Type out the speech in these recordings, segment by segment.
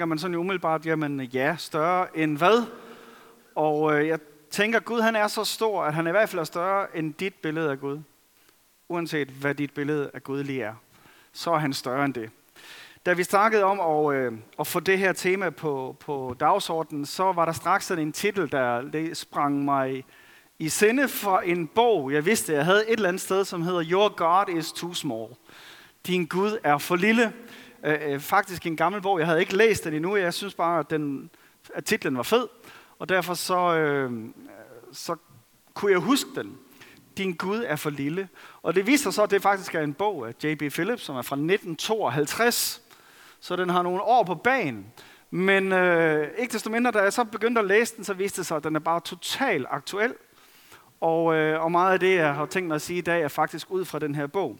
tænker man sådan umiddelbart, jamen ja, større end hvad? Og øh, jeg tænker, Gud han er så stor, at han i hvert fald er større end dit billede af Gud. Uanset hvad dit billede af Gud lige er, så er han større end det. Da vi snakkede om at, øh, at få det her tema på, på dagsordenen, så var der straks sådan en titel, der sprang mig i sinde for en bog, jeg vidste, jeg havde et eller andet sted, som hedder Your God is too small. Din Gud er for lille. Øh, øh, faktisk en gammel bog, jeg havde ikke læst den endnu, jeg synes bare, at, den, at titlen var fed, og derfor så, øh, så kunne jeg huske den. Din Gud er for lille. Og det viser så, at det faktisk er en bog af J.B. Phillips, som er fra 1952, så den har nogle år på banen. Men øh, ikke desto mindre, da jeg så begyndte at læse den, så viste det sig, at den er bare totalt aktuel. Og, øh, og meget af det, jeg har tænkt mig at sige i dag, er faktisk ud fra den her bog.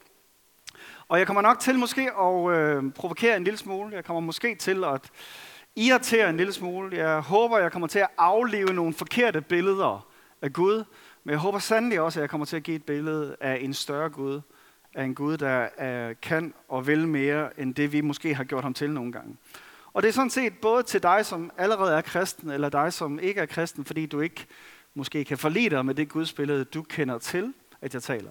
Og jeg kommer nok til måske at øh, provokere en lille smule. Jeg kommer måske til at irritere en lille smule. Jeg håber, jeg kommer til at afleve nogle forkerte billeder af Gud. Men jeg håber sandelig også, at jeg kommer til at give et billede af en større Gud. Af en Gud, der øh, kan og vil mere, end det vi måske har gjort ham til nogle gange. Og det er sådan set både til dig, som allerede er kristen, eller dig, som ikke er kristen, fordi du ikke måske kan forlige dig med det gudsbillede, du kender til, at jeg taler.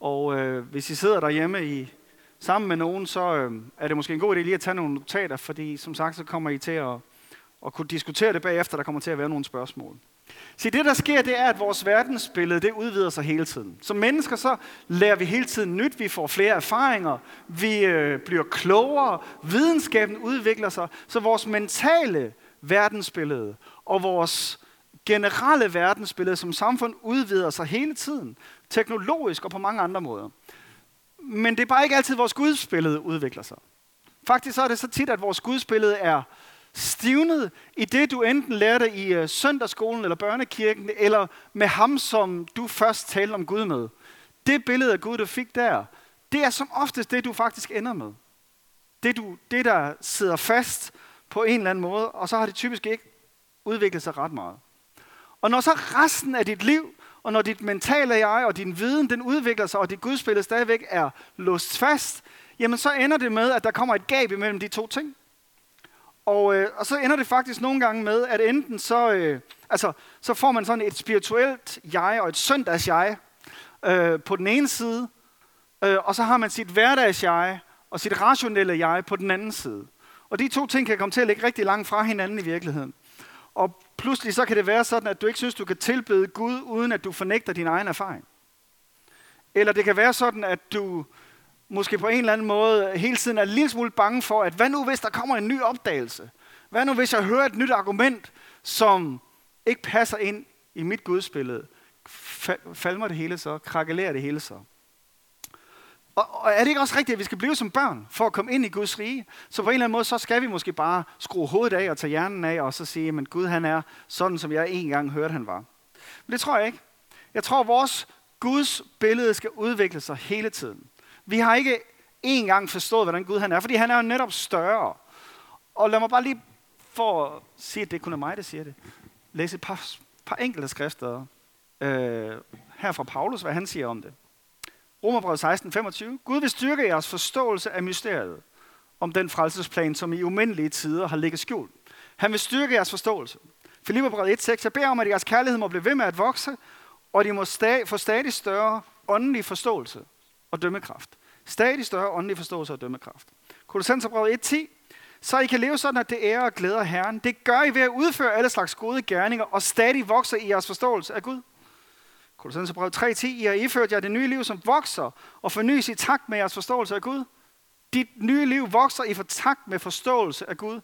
Og øh, hvis I sidder derhjemme i, sammen med nogen, så øh, er det måske en god idé lige at tage nogle notater, fordi som sagt, så kommer I til at, at kunne diskutere det bagefter, der kommer til at være nogle spørgsmål. Se, det, der sker, det er, at vores verdensbillede, det udvider sig hele tiden. Som mennesker, så lærer vi hele tiden nyt, vi får flere erfaringer, vi øh, bliver klogere, videnskaben udvikler sig, så vores mentale verdensbillede og vores generelle verdensbillede som samfund udvider sig hele tiden, teknologisk og på mange andre måder. Men det er bare ikke altid, vores gudsbillede udvikler sig. Faktisk så er det så tit, at vores gudsbillede er stivnet i det, du enten lærte i uh, søndagsskolen eller børnekirken, eller med ham, som du først talte om Gud med. Det billede af Gud, du fik der, det er som oftest det, du faktisk ender med. Det, du, det der sidder fast på en eller anden måde, og så har det typisk ikke udviklet sig ret meget. Og når så resten af dit liv, og når dit mentale jeg og din viden, den udvikler sig, og dit gudsbillede stadigvæk er låst fast, jamen så ender det med, at der kommer et gab imellem de to ting. Og, øh, og så ender det faktisk nogle gange med, at enten så, øh, altså, så får man sådan et spirituelt jeg og et søndags jeg øh, på den ene side, øh, og så har man sit hverdags jeg og sit rationelle jeg på den anden side. Og de to ting kan komme til at ligge rigtig langt fra hinanden i virkeligheden. Og pludselig så kan det være sådan, at du ikke synes, du kan tilbede Gud, uden at du fornægter din egen erfaring. Eller det kan være sådan, at du måske på en eller anden måde hele tiden er lidt smule bange for, at hvad nu hvis der kommer en ny opdagelse? Hvad nu hvis jeg hører et nyt argument, som ikke passer ind i mit gudsbillede? Falmer det hele så? Krakelerer det hele så? Og, og er det ikke også rigtigt, at vi skal blive som børn for at komme ind i Guds rige? Så på en eller anden måde, så skal vi måske bare skrue hovedet af og tage hjernen af, og så sige, at Gud han er sådan, som jeg engang hørte, han var. Men det tror jeg ikke. Jeg tror, at vores Guds billede skal udvikle sig hele tiden. Vi har ikke en gang forstået, hvordan Gud han er, fordi han er jo netop større. Og lad mig bare lige for at sige, at det kun er mig, der siger det, læse et par, par enkelte skrifter øh, her fra Paulus, hvad han siger om det. Romerbrevet 16, 25. Gud vil styrke jeres forståelse af mysteriet om den frelsesplan, som i umindelige tider har ligget skjult. Han vil styrke jeres forståelse. Filipperbrevet 1, 6. Jeg beder om, at jeres kærlighed må blive ved med at vokse, og de må sta- få stadig større åndelig forståelse og dømmekraft. Stadig større åndelig forståelse og dømmekraft. Kolossenserbrevet 1, 10. Så I kan leve sådan, at det ærer og glæder Herren. Det gør I ved at udføre alle slags gode gerninger, og stadig vokser i jeres forståelse af Gud. Kolossenserbrevet 3.10, I har iført jer det nye liv, som vokser og fornyes i takt med jeres forståelse af Gud. Dit nye liv vokser i takt med forståelse af Gud.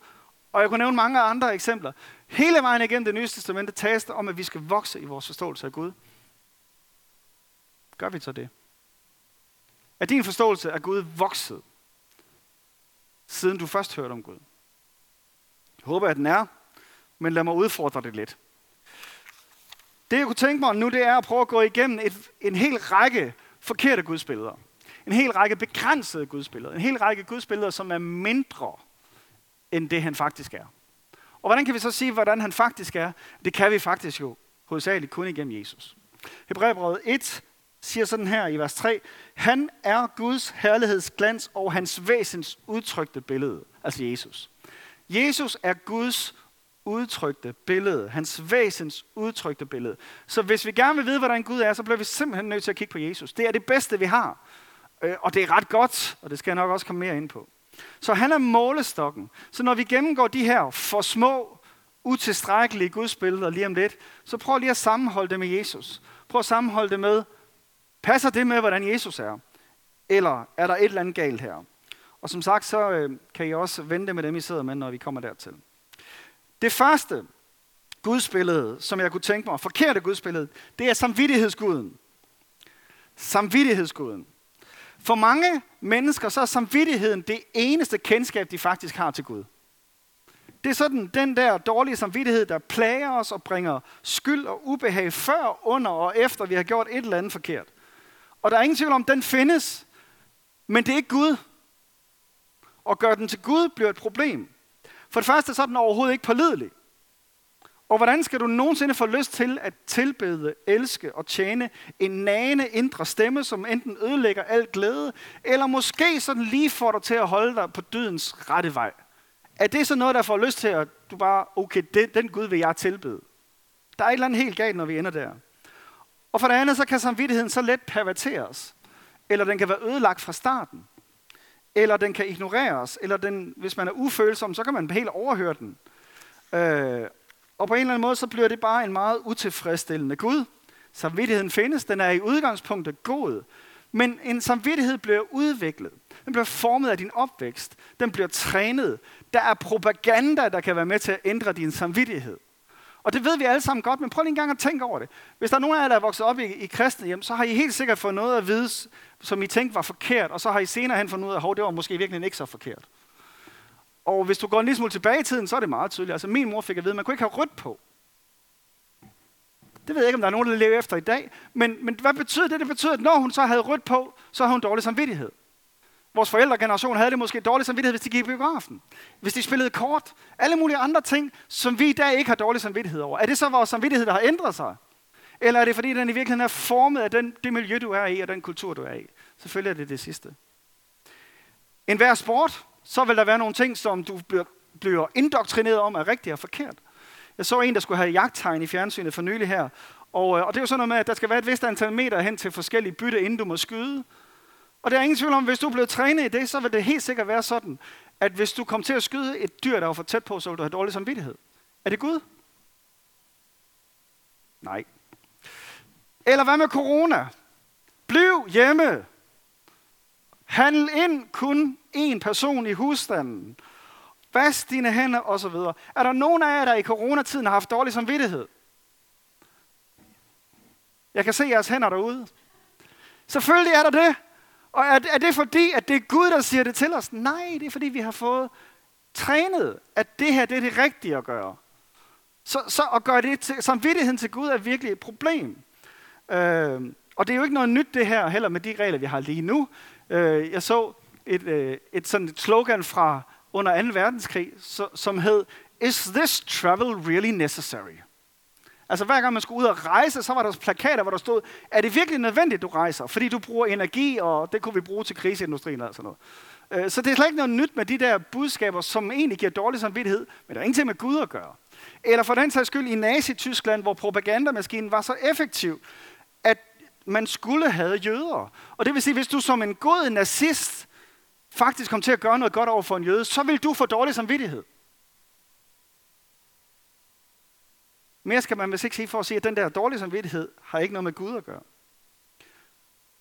Og jeg kunne nævne mange andre eksempler. Hele vejen igennem det nye testamente tages der om, at vi skal vokse i vores forståelse af Gud. Gør vi så det? Er din forståelse af Gud vokset, siden du først hørte om Gud? Jeg håber, at den er, men lad mig udfordre det lidt. Det jeg kunne tænke mig nu, det er at prøve at gå igennem et, en hel række forkerte gudsbilleder. En hel række begrænsede gudsbilleder. En hel række gudsbilleder, som er mindre end det, han faktisk er. Og hvordan kan vi så sige, hvordan han faktisk er? Det kan vi faktisk jo hovedsageligt kun igennem Jesus. Hebræerbrevet 1 siger sådan her i vers 3. Han er Guds herlighedsglans og hans væsens udtrykte billede, altså Jesus. Jesus er Guds udtrykte billede, hans væsens udtrykte billede. Så hvis vi gerne vil vide, hvordan Gud er, så bliver vi simpelthen nødt til at kigge på Jesus. Det er det bedste, vi har. Øh, og det er ret godt, og det skal jeg nok også komme mere ind på. Så han er målestokken. Så når vi gennemgår de her for små, utilstrækkelige gudsbilleder lige om lidt, så prøv lige at sammenholde det med Jesus. Prøv at sammenholde det med, passer det med, hvordan Jesus er? Eller er der et eller andet galt her? Og som sagt, så øh, kan I også vente med dem, I sidder med, når vi kommer dertil. Det første gudsbillede, som jeg kunne tænke mig, forkerte gudsbillede, det er samvittighedsguden. Samvittighedsguden. For mange mennesker, så er samvittigheden det eneste kendskab, de faktisk har til Gud. Det er sådan den der dårlige samvittighed, der plager os og bringer skyld og ubehag før, under og efter, vi har gjort et eller andet forkert. Og der er ingen tvivl om, den findes, men det er ikke Gud. Og gør den til Gud bliver et problem. For det første så er den overhovedet ikke pålidelig. Og hvordan skal du nogensinde få lyst til at tilbede, elske og tjene en nagende indre stemme, som enten ødelægger al glæde, eller måske sådan lige får dig til at holde dig på dydens rette vej? Er det så noget, der får lyst til, at du bare, okay, den, den Gud vil jeg tilbede? Der er et eller andet helt galt, når vi ender der. Og for det andet, så kan samvittigheden så let perverteres. Eller den kan være ødelagt fra starten. Eller den kan ignoreres. Eller den, hvis man er ufølsom, så kan man helt overhøre den. Øh, og på en eller anden måde, så bliver det bare en meget utilfredsstillende Gud. Samvittigheden findes, den er i udgangspunktet god. Men en samvittighed bliver udviklet. Den bliver formet af din opvækst. Den bliver trænet. Der er propaganda, der kan være med til at ændre din samvittighed. Og det ved vi alle sammen godt, men prøv lige en gang at tænke over det. Hvis der er nogen af jer, der er vokset op i, i kristne hjem, så har I helt sikkert fået noget at vide, som I tænkte var forkert, og så har I senere hen fundet ud af, at det var måske virkelig ikke så forkert. Og hvis du går en lille smule tilbage i tiden, så er det meget tydeligt. Altså min mor fik at vide, at man kunne ikke have rødt på. Det ved jeg ikke, om der er nogen, der lever efter i dag. Men, men hvad betyder det? Det betyder, at når hun så havde rødt på, så havde hun dårlig samvittighed. Vores forældregeneration havde det måske dårlig samvittighed, hvis de gik i biografen. Hvis de spillede kort. Alle mulige andre ting, som vi i dag ikke har dårlig samvittighed over. Er det så vores samvittighed, der har ændret sig? Eller er det fordi, den i virkeligheden er formet af den, det miljø, du er i, og den kultur, du er i? Selvfølgelig er det det sidste. En hver sport, så vil der være nogle ting, som du bliver, bliver indoktrineret om, er rigtigt og forkert. Jeg så en, der skulle have jagttegn i fjernsynet for nylig her. Og, øh, og det er jo sådan noget med, at der skal være et vist antal meter hen til forskellige bytte, inden du må skyde. Og der er ingen tvivl om, at hvis du er blevet trænet i det, så vil det helt sikkert være sådan, at hvis du kom til at skyde et dyr, der var for tæt på, så ville du have dårlig samvittighed. Er det Gud? Nej. Eller hvad med corona? Bliv hjemme. Handel ind kun én person i husstanden. Vask dine hænder osv. Er der nogen af jer, der i coronatiden har haft dårlig samvittighed? Jeg kan se jeres hænder derude. Selvfølgelig er der det. Og er, er det fordi, at det er Gud, der siger det til os? Nej, det er fordi, vi har fået trænet, at det her det er det rigtige at gøre. Så, så at gøre det til, samvittigheden til Gud er virkelig et problem. Øh, og det er jo ikke noget nyt det her heller med de regler, vi har lige nu. Øh, jeg så et, øh, et sådan et slogan fra under 2. verdenskrig, så, som hed, Is this travel really necessary? Altså hver gang man skulle ud og rejse, så var der plakater, hvor der stod, er det virkelig nødvendigt, du rejser? Fordi du bruger energi, og det kunne vi bruge til kriseindustrien og sådan noget. Øh, så det er slet ikke noget nyt med de der budskaber, som egentlig giver dårlig samvittighed, men der er ingenting med Gud at gøre. Eller for den sags skyld i Nazi-Tyskland, hvor propagandamaskinen var så effektiv, at man skulle have jøder. Og det vil sige, hvis du som en god nazist faktisk kom til at gøre noget godt over for en jøde, så vil du få dårlig samvittighed. Mere skal man vist ikke sige for at sige, at den der dårlige samvittighed har ikke noget med Gud at gøre.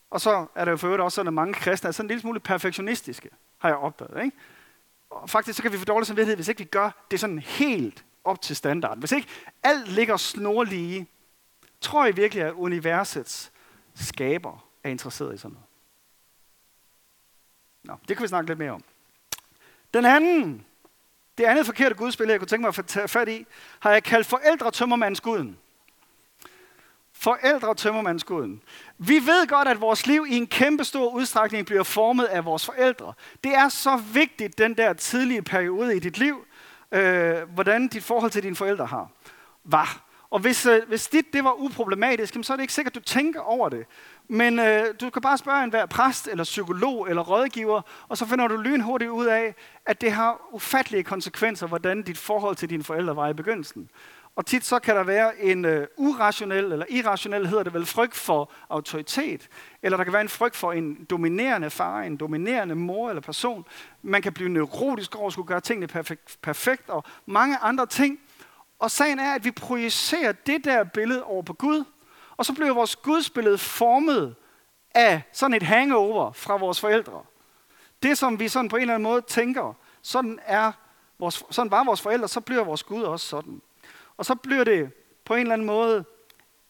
Og så er der jo for øvrigt også sådan, at mange kristne er sådan en lille smule perfektionistiske, har jeg opdaget. Ikke? Og faktisk så kan vi få dårlig samvittighed, hvis ikke vi gør det sådan helt op til standard. Hvis ikke alt ligger snorlige, tror jeg virkelig, at universets skaber er interesseret i sådan noget. Nå, det kan vi snakke lidt mere om. Den anden det andet forkerte gudsbillede, jeg kunne tænke mig at tage fat i, har jeg kaldt forældre tømmermandsguden. Forældre tømmermandsguden. Vi ved godt, at vores liv i en kæmpe stor udstrækning bliver formet af vores forældre. Det er så vigtigt, den der tidlige periode i dit liv, øh, hvordan dit forhold til dine forældre har, var. Og hvis, øh, hvis dit det var uproblematisk, så er det ikke sikkert, at du tænker over det. Men øh, du kan bare spørge en hver præst, eller psykolog, eller rådgiver, og så finder du lynhurtigt ud af, at det har ufattelige konsekvenser, hvordan dit forhold til dine forældre var i begyndelsen. Og tit så kan der være en øh, urationel, eller irrationel hedder det vel, frygt for autoritet. Eller der kan være en frygt for en dominerende far, en dominerende mor eller person. Man kan blive neurotisk over at skulle gøre tingene perfekt, perfekt og mange andre ting. Og sagen er, at vi projicerer det der billede over på Gud, og så bliver vores gudsbillede formet af sådan et hangover fra vores forældre. Det, som vi sådan på en eller anden måde tænker, sådan, er vores, sådan var vores forældre, så bliver vores Gud også sådan. Og så bliver det på en eller anden måde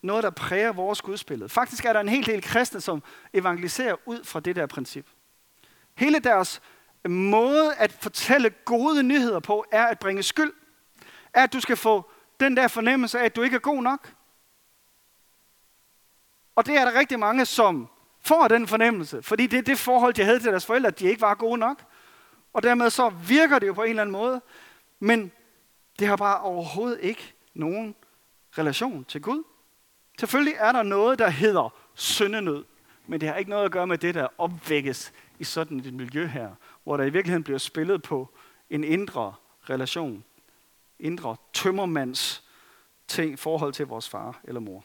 noget, der præger vores gudsbillede. Faktisk er der en hel del kristne, som evangeliserer ud fra det der princip. Hele deres måde at fortælle gode nyheder på, er at bringe skyld. Er, at du skal få den der fornemmelse af, at du ikke er god nok. Og det er der rigtig mange, som får den fornemmelse, fordi det er det forhold, de havde til deres forældre, at de ikke var gode nok. Og dermed så virker det jo på en eller anden måde. Men det har bare overhovedet ikke nogen relation til Gud. Selvfølgelig er der noget, der hedder syndenød, men det har ikke noget at gøre med det, der opvækkes i sådan et miljø her, hvor der i virkeligheden bliver spillet på en indre relation, indre tømmermands ting, forhold til vores far eller mor.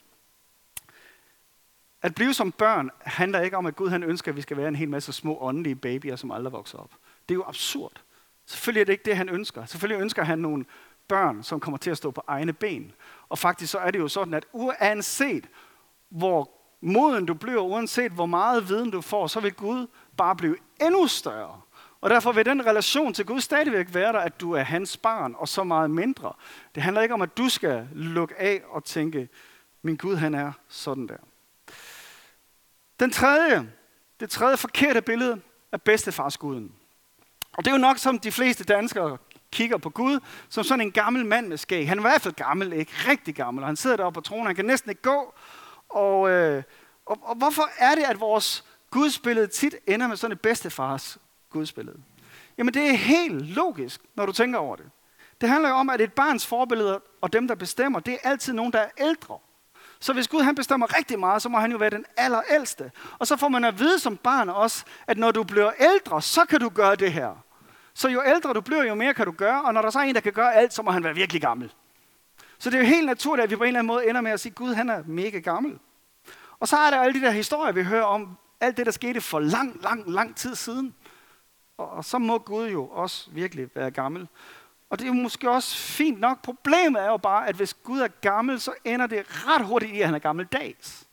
At blive som børn handler ikke om, at Gud han ønsker, at vi skal være en hel masse små åndelige babyer, som aldrig vokser op. Det er jo absurd. Selvfølgelig er det ikke det, han ønsker. Selvfølgelig ønsker han nogle børn, som kommer til at stå på egne ben. Og faktisk så er det jo sådan, at uanset hvor moden du bliver, uanset hvor meget viden du får, så vil Gud bare blive endnu større. Og derfor vil den relation til Gud stadigvæk være der, at du er hans barn, og så meget mindre. Det handler ikke om, at du skal lukke af og tænke, min Gud han er sådan der. Den tredje, det tredje forkerte billede er bedstefarsguden. Og det er jo nok som de fleste danskere kigger på Gud, som sådan en gammel mand med skæg. Han er i hvert fald gammel, ikke? Rigtig gammel, og han sidder deroppe på tronen, han kan næsten ikke gå. Og, øh, og, og hvorfor er det, at vores gudsbillede tit ender med sådan et bedstefars gudsbillede? Jamen det er helt logisk, når du tænker over det. Det handler jo om, at et barns forbillede og dem, der bestemmer, det er altid nogen, der er ældre. Så hvis Gud han bestemmer rigtig meget, så må han jo være den allerældste. Og så får man at vide som barn også, at når du bliver ældre, så kan du gøre det her. Så jo ældre du bliver, jo mere kan du gøre, og når der så er en, der kan gøre alt, så må han være virkelig gammel. Så det er jo helt naturligt, at vi på en eller anden måde ender med at sige, Gud han er mega gammel. Og så er der alle de der historier, vi hører om, alt det, der skete for lang, lang, lang tid siden. Og, og så må Gud jo også virkelig være gammel. Og det er måske også fint nok. Problemet er jo bare, at hvis Gud er gammel, så ender det ret hurtigt i, at han er gammeldags.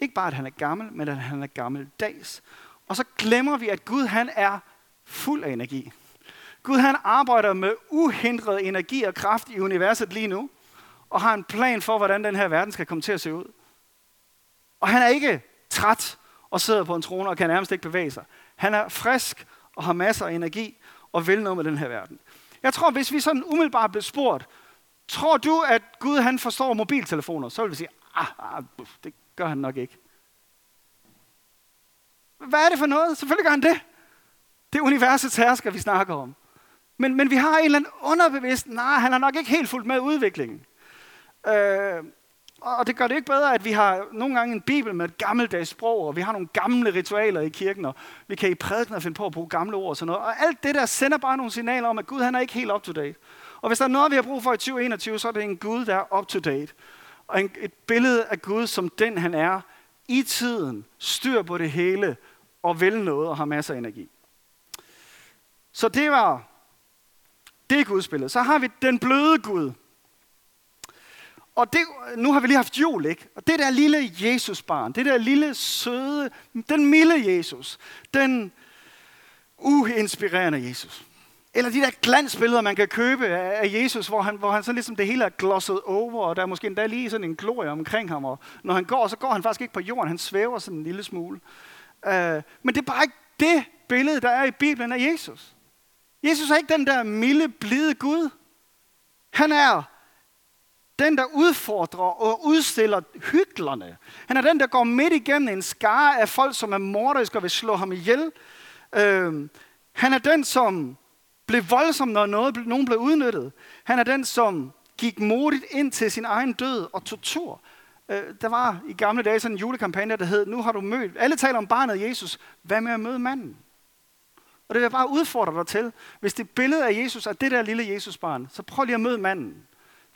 Ikke bare, at han er gammel, men at han er gammeldags. Og så glemmer vi, at Gud han er fuld af energi. Gud han arbejder med uhindret energi og kraft i universet lige nu, og har en plan for, hvordan den her verden skal komme til at se ud. Og han er ikke træt og sidder på en trone og kan nærmest ikke bevæge sig. Han er frisk og har masser af energi og vil noget med den her verden. Jeg tror, hvis vi sådan umiddelbart blev spurgt, tror du, at Gud han forstår mobiltelefoner? Så vil vi sige, ah, ah, det gør han nok ikke. Hvad er det for noget? Selvfølgelig gør han det. Det er universets hersker, vi snakker om. Men, men vi har en eller anden underbevidst, nej, han har nok ikke helt fulgt med udviklingen. Øh, og det gør det ikke bedre, at vi har nogle gange en bibel med et gammeldags sprog, og vi har nogle gamle ritualer i kirken, og vi kan i prædikener finde på at bruge gamle ord og sådan noget. Og alt det der sender bare nogle signaler om, at Gud han er ikke helt up to date. Og hvis der er noget, vi har brug for i 2021, så er det en Gud, der er up to date. Og en, et billede af Gud som den han er, i tiden, styr på det hele, og vil noget og har masser af energi. Så det var det er Guds Så har vi den bløde Gud. Og det, nu har vi lige haft jul, ikke? Og det der lille Jesusbarn, det der lille søde, den milde Jesus, den uinspirerende Jesus. Eller de der glansbilleder, man kan købe af Jesus, hvor han, hvor han sådan ligesom det hele er glosset over, og der er måske endda lige sådan en glorie omkring ham. Og når han går, så går han faktisk ikke på jorden, han svæver sådan en lille smule. Uh, men det er bare ikke det billede, der er i Bibelen af Jesus. Jesus er ikke den der milde, blide Gud. Han er den, der udfordrer og udstiller hyklerne. Han er den, der går midt igennem en skare af folk, som er morderiske og vil slå ham ihjel. Øh, han er den, som blev voldsom, når noget, nogen blev udnyttet. Han er den, som gik modigt ind til sin egen død og tortur. Øh, der var i gamle dage sådan en julekampagne, der hed, nu har du mødt, alle taler om barnet Jesus, hvad med at møde manden? Og det vil jeg bare udfordre dig til. Hvis det billede af Jesus er det der lille Jesusbarn, så prøv lige at møde manden.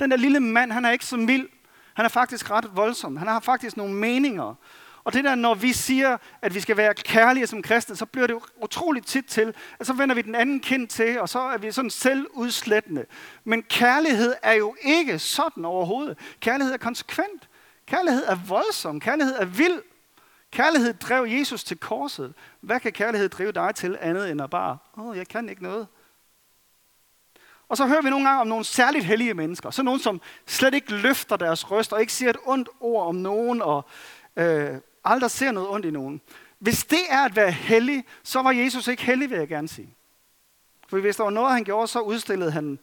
Den der lille mand, han er ikke så mild. Han er faktisk ret voldsom. Han har faktisk nogle meninger. Og det der, når vi siger, at vi skal være kærlige som kristne, så bliver det utroligt tit til, at så vender vi den anden kind til, og så er vi sådan selvudslættende. Men kærlighed er jo ikke sådan overhovedet. Kærlighed er konsekvent. Kærlighed er voldsom. Kærlighed er vild. Kærlighed drev Jesus til korset. Hvad kan kærlighed drive dig til andet end at bare, åh, oh, jeg kan ikke noget. Og så hører vi nogle gange om nogle særligt hellige mennesker. Så nogen, som slet ikke løfter deres røst og ikke siger et ondt ord om nogen og øh, aldrig ser noget ondt i nogen. Hvis det er at være hellig, så var Jesus ikke hellig, vil jeg gerne sige. For hvis der var noget, han gjorde, så udstillede han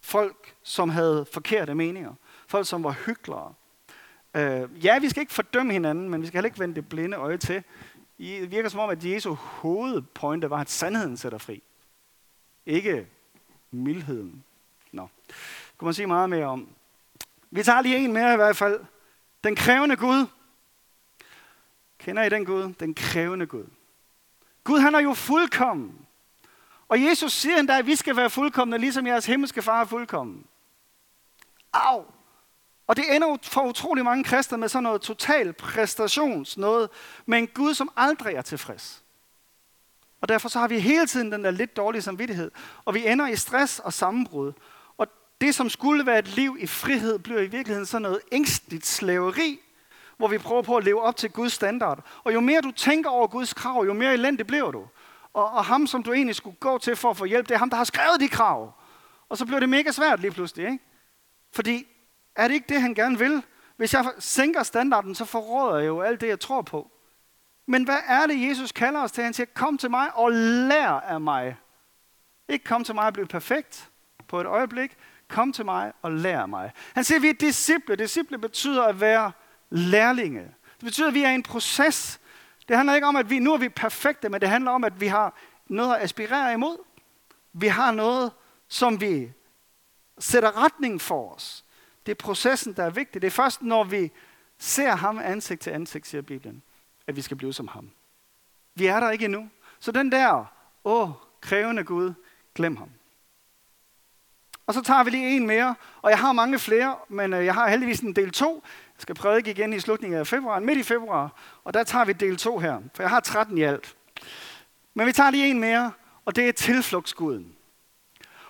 folk, som havde forkerte meninger. Folk, som var hyklere. Øh, ja, vi skal ikke fordømme hinanden, men vi skal heller ikke vende det blinde øje til. Det virker som om, at Jesu hovedpointe var, at sandheden sætter fri. Ikke mildheden. Nå. Det kunne man sige meget mere om. Vi tager lige en mere i hvert fald. Den krævende Gud. Kender I den Gud? Den krævende Gud. Gud, han er jo fuldkommen. Og Jesus siger endda, at vi skal være fuldkommende, ligesom jeres himmelske far er fuldkommen. Au! Og det ender for utrolig mange kristne med sådan noget total præstations noget, med en Gud, som aldrig er tilfreds. Og derfor så har vi hele tiden den der lidt dårlige samvittighed. Og vi ender i stress og sammenbrud. Og det, som skulle være et liv i frihed, bliver i virkeligheden sådan noget ængstligt slaveri, hvor vi prøver på at leve op til Guds standard. Og jo mere du tænker over Guds krav, jo mere elendig bliver du. Og, og ham, som du egentlig skulle gå til for at få hjælp, det er ham, der har skrevet de krav. Og så bliver det mega svært lige pludselig, ikke? Fordi er det ikke det, han gerne vil? Hvis jeg sænker standarden, så forråder jeg jo alt det, jeg tror på. Men hvad er det, Jesus kalder os til? Han siger, kom til mig og lær af mig. Ikke kom til mig og blive perfekt på et øjeblik. Kom til mig og lær af mig. Han siger, vi er disciple. Disciple betyder at være lærlinge. Det betyder, at vi er i en proces. Det handler ikke om, at vi nu er vi perfekte, men det handler om, at vi har noget at aspirere imod. Vi har noget, som vi sætter retning for os. Det er processen, der er vigtig. Det er først, når vi ser ham ansigt til ansigt, siger Bibelen, at vi skal blive som ham. Vi er der ikke endnu. Så den der, åh, krævende Gud, glem ham. Og så tager vi lige en mere, og jeg har mange flere, men øh, jeg har heldigvis en del 2. Jeg skal prædike igen i slutningen af februar, midt i februar, og der tager vi del 2 her, for jeg har 13 i alt. Men vi tager lige en mere, og det er tilflugtsguden.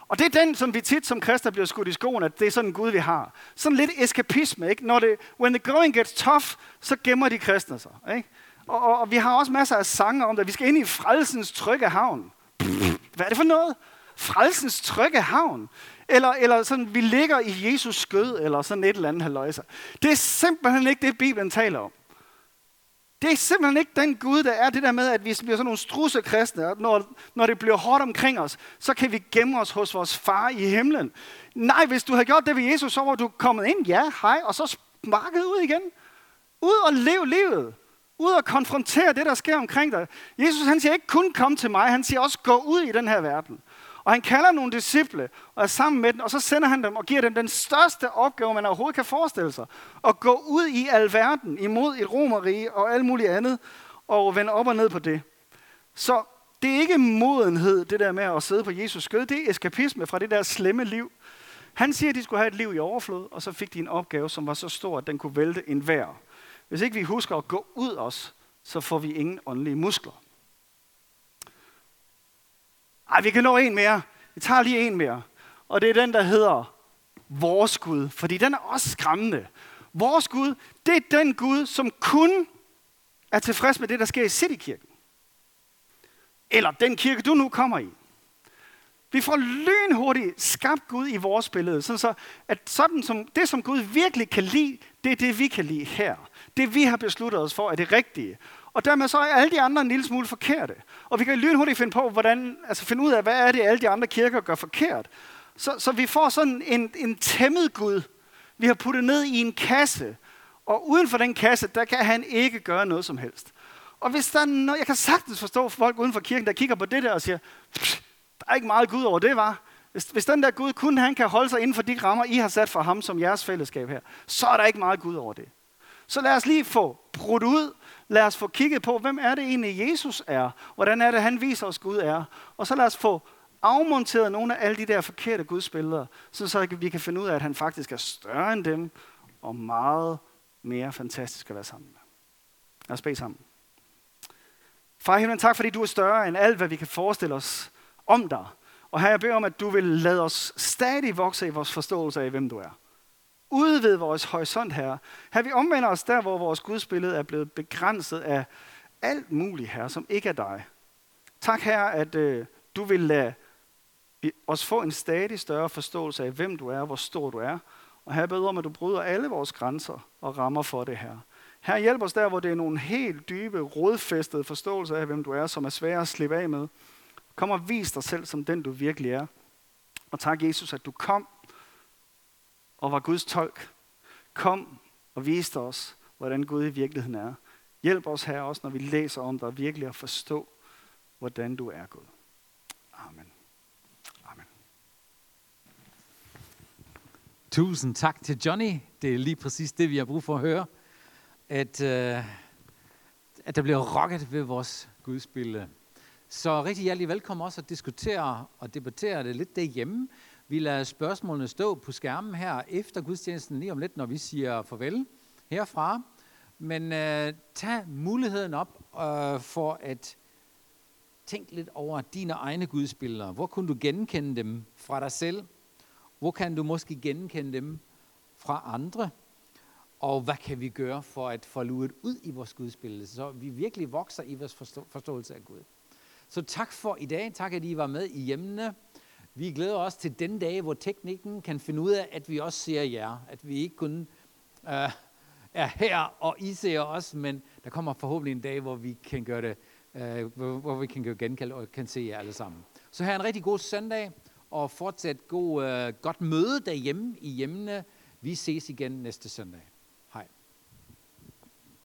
Og det er den, som vi tit som kristne bliver skudt i skoen, at det er sådan en Gud, vi har. Sådan lidt eskapisme, ikke? Når det, when the going gets tough, så gemmer de kristne sig, ikke? Og, og, og vi har også masser af sange om det. Vi skal ind i frelsens trygge havn. Hvad er det for noget? Frelsens trygge havn. Eller, eller sådan, vi ligger i Jesus skød, eller sådan et eller andet haløjser. Det er simpelthen ikke det, Bibelen taler om. Det er simpelthen ikke den Gud, der er det der med, at vi bliver sådan nogle strusse kristne, og når, når det bliver hårdt omkring os, så kan vi gemme os hos vores far i himlen. Nej, hvis du havde gjort det ved Jesus, så var du kommet ind, ja, hej, og så sparket ud igen. Ud og lev livet. Ud og konfrontere det, der sker omkring dig. Jesus han siger ikke kun kom til mig, han siger også gå ud i den her verden. Og han kalder nogle disciple og er sammen med dem, og så sender han dem og giver dem den største opgave, man overhovedet kan forestille sig. At gå ud i alverden imod et romerige og alt muligt andet, og vende op og ned på det. Så det er ikke modenhed, det der med at sidde på Jesus skød. Det er eskapisme fra det der slemme liv. Han siger, at de skulle have et liv i overflod, og så fik de en opgave, som var så stor, at den kunne vælte en vær. Hvis ikke vi husker at gå ud os, så får vi ingen åndelige muskler. Ej, vi kan nå en mere. Vi tager lige en mere. Og det er den, der hedder vores Gud. Fordi den er også skræmmende. Vores Gud, det er den Gud, som kun er tilfreds med det, der sker i Citykirken. Eller den kirke, du nu kommer i. Vi får lynhurtigt skabt Gud i vores billede, sådan så, at sådan som, det, som Gud virkelig kan lide, det er det, vi kan lide her. Det, vi har besluttet os for, er det rigtige. Og dermed så er alle de andre en lille smule forkerte. Og vi kan lynhurtigt finde på, hvordan, altså finde ud af, hvad er det, alle de andre kirker gør forkert. Så, så vi får sådan en, en tæmmet Gud, vi har puttet ned i en kasse. Og uden for den kasse, der kan han ikke gøre noget som helst. Og hvis der er noget, jeg kan sagtens forstå folk uden for kirken, der kigger på det der og siger, der er ikke meget Gud over det, var. Hvis, hvis den der Gud kun han kan holde sig inden for de rammer, I har sat for ham som jeres fællesskab her, så er der ikke meget Gud over det. Så lad os lige få brudt ud, lad os få kigget på, hvem er det egentlig Jesus er? Hvordan er det, han viser os, Gud er? Og så lad os få afmonteret nogle af alle de der forkerte gudsbilleder, så, så vi kan finde ud af, at han faktisk er større end dem, og meget mere fantastisk at være sammen med. Lad os bede sammen. Far himlen, tak fordi du er større end alt, hvad vi kan forestille os om dig. Og her jeg beder om, at du vil lade os stadig vokse i vores forståelse af, hvem du er udvide vores horisont, her. Her vi omvender os der, hvor vores gudsbillede er blevet begrænset af alt muligt, her, som ikke er dig. Tak, her, at øh, du vil lade os få en stadig større forståelse af, hvem du er, hvor stor du er. Og her beder om, at du bryder alle vores grænser og rammer for det her. Her hjælp os der, hvor det er nogle helt dybe, rodfæstede forståelser af, hvem du er, som er svære at slippe af med. Kom og vis dig selv som den, du virkelig er. Og tak, Jesus, at du kom og var Guds tolk. Kom og viste os, hvordan Gud i virkeligheden er. Hjælp os her også, når vi læser om dig, virkelig at forstå, hvordan du er Gud. Amen. Amen. Tusind tak til Johnny. Det er lige præcis det, vi har brug for at høre. At, øh, at der bliver rocket ved vores gudsbillede. Så rigtig hjertelig velkommen også at diskutere og debattere det lidt derhjemme. Vi lader spørgsmålene stå på skærmen her efter gudstjenesten lige om lidt, når vi siger farvel herfra. Men øh, tag muligheden op øh, for at tænke lidt over dine egne gudsbilleder. Hvor kunne du genkende dem fra dig selv? Hvor kan du måske genkende dem fra andre? Og hvad kan vi gøre for at få luet ud i vores gudsbillede, så vi virkelig vokser i vores forstå- forståelse af Gud. Så tak for i dag. Tak, at I var med i hjemmene. Vi glæder os til den dag, hvor teknikken kan finde ud af, at vi også ser jer. At vi ikke kun øh, er her, og I ser os, men der kommer forhåbentlig en dag, hvor vi kan gøre det, øh, hvor, hvor vi kan gøre genkald og kan se jer alle sammen. Så her en rigtig god søndag, og fortsat god, øh, godt møde derhjemme i hjemmene. Vi ses igen næste søndag.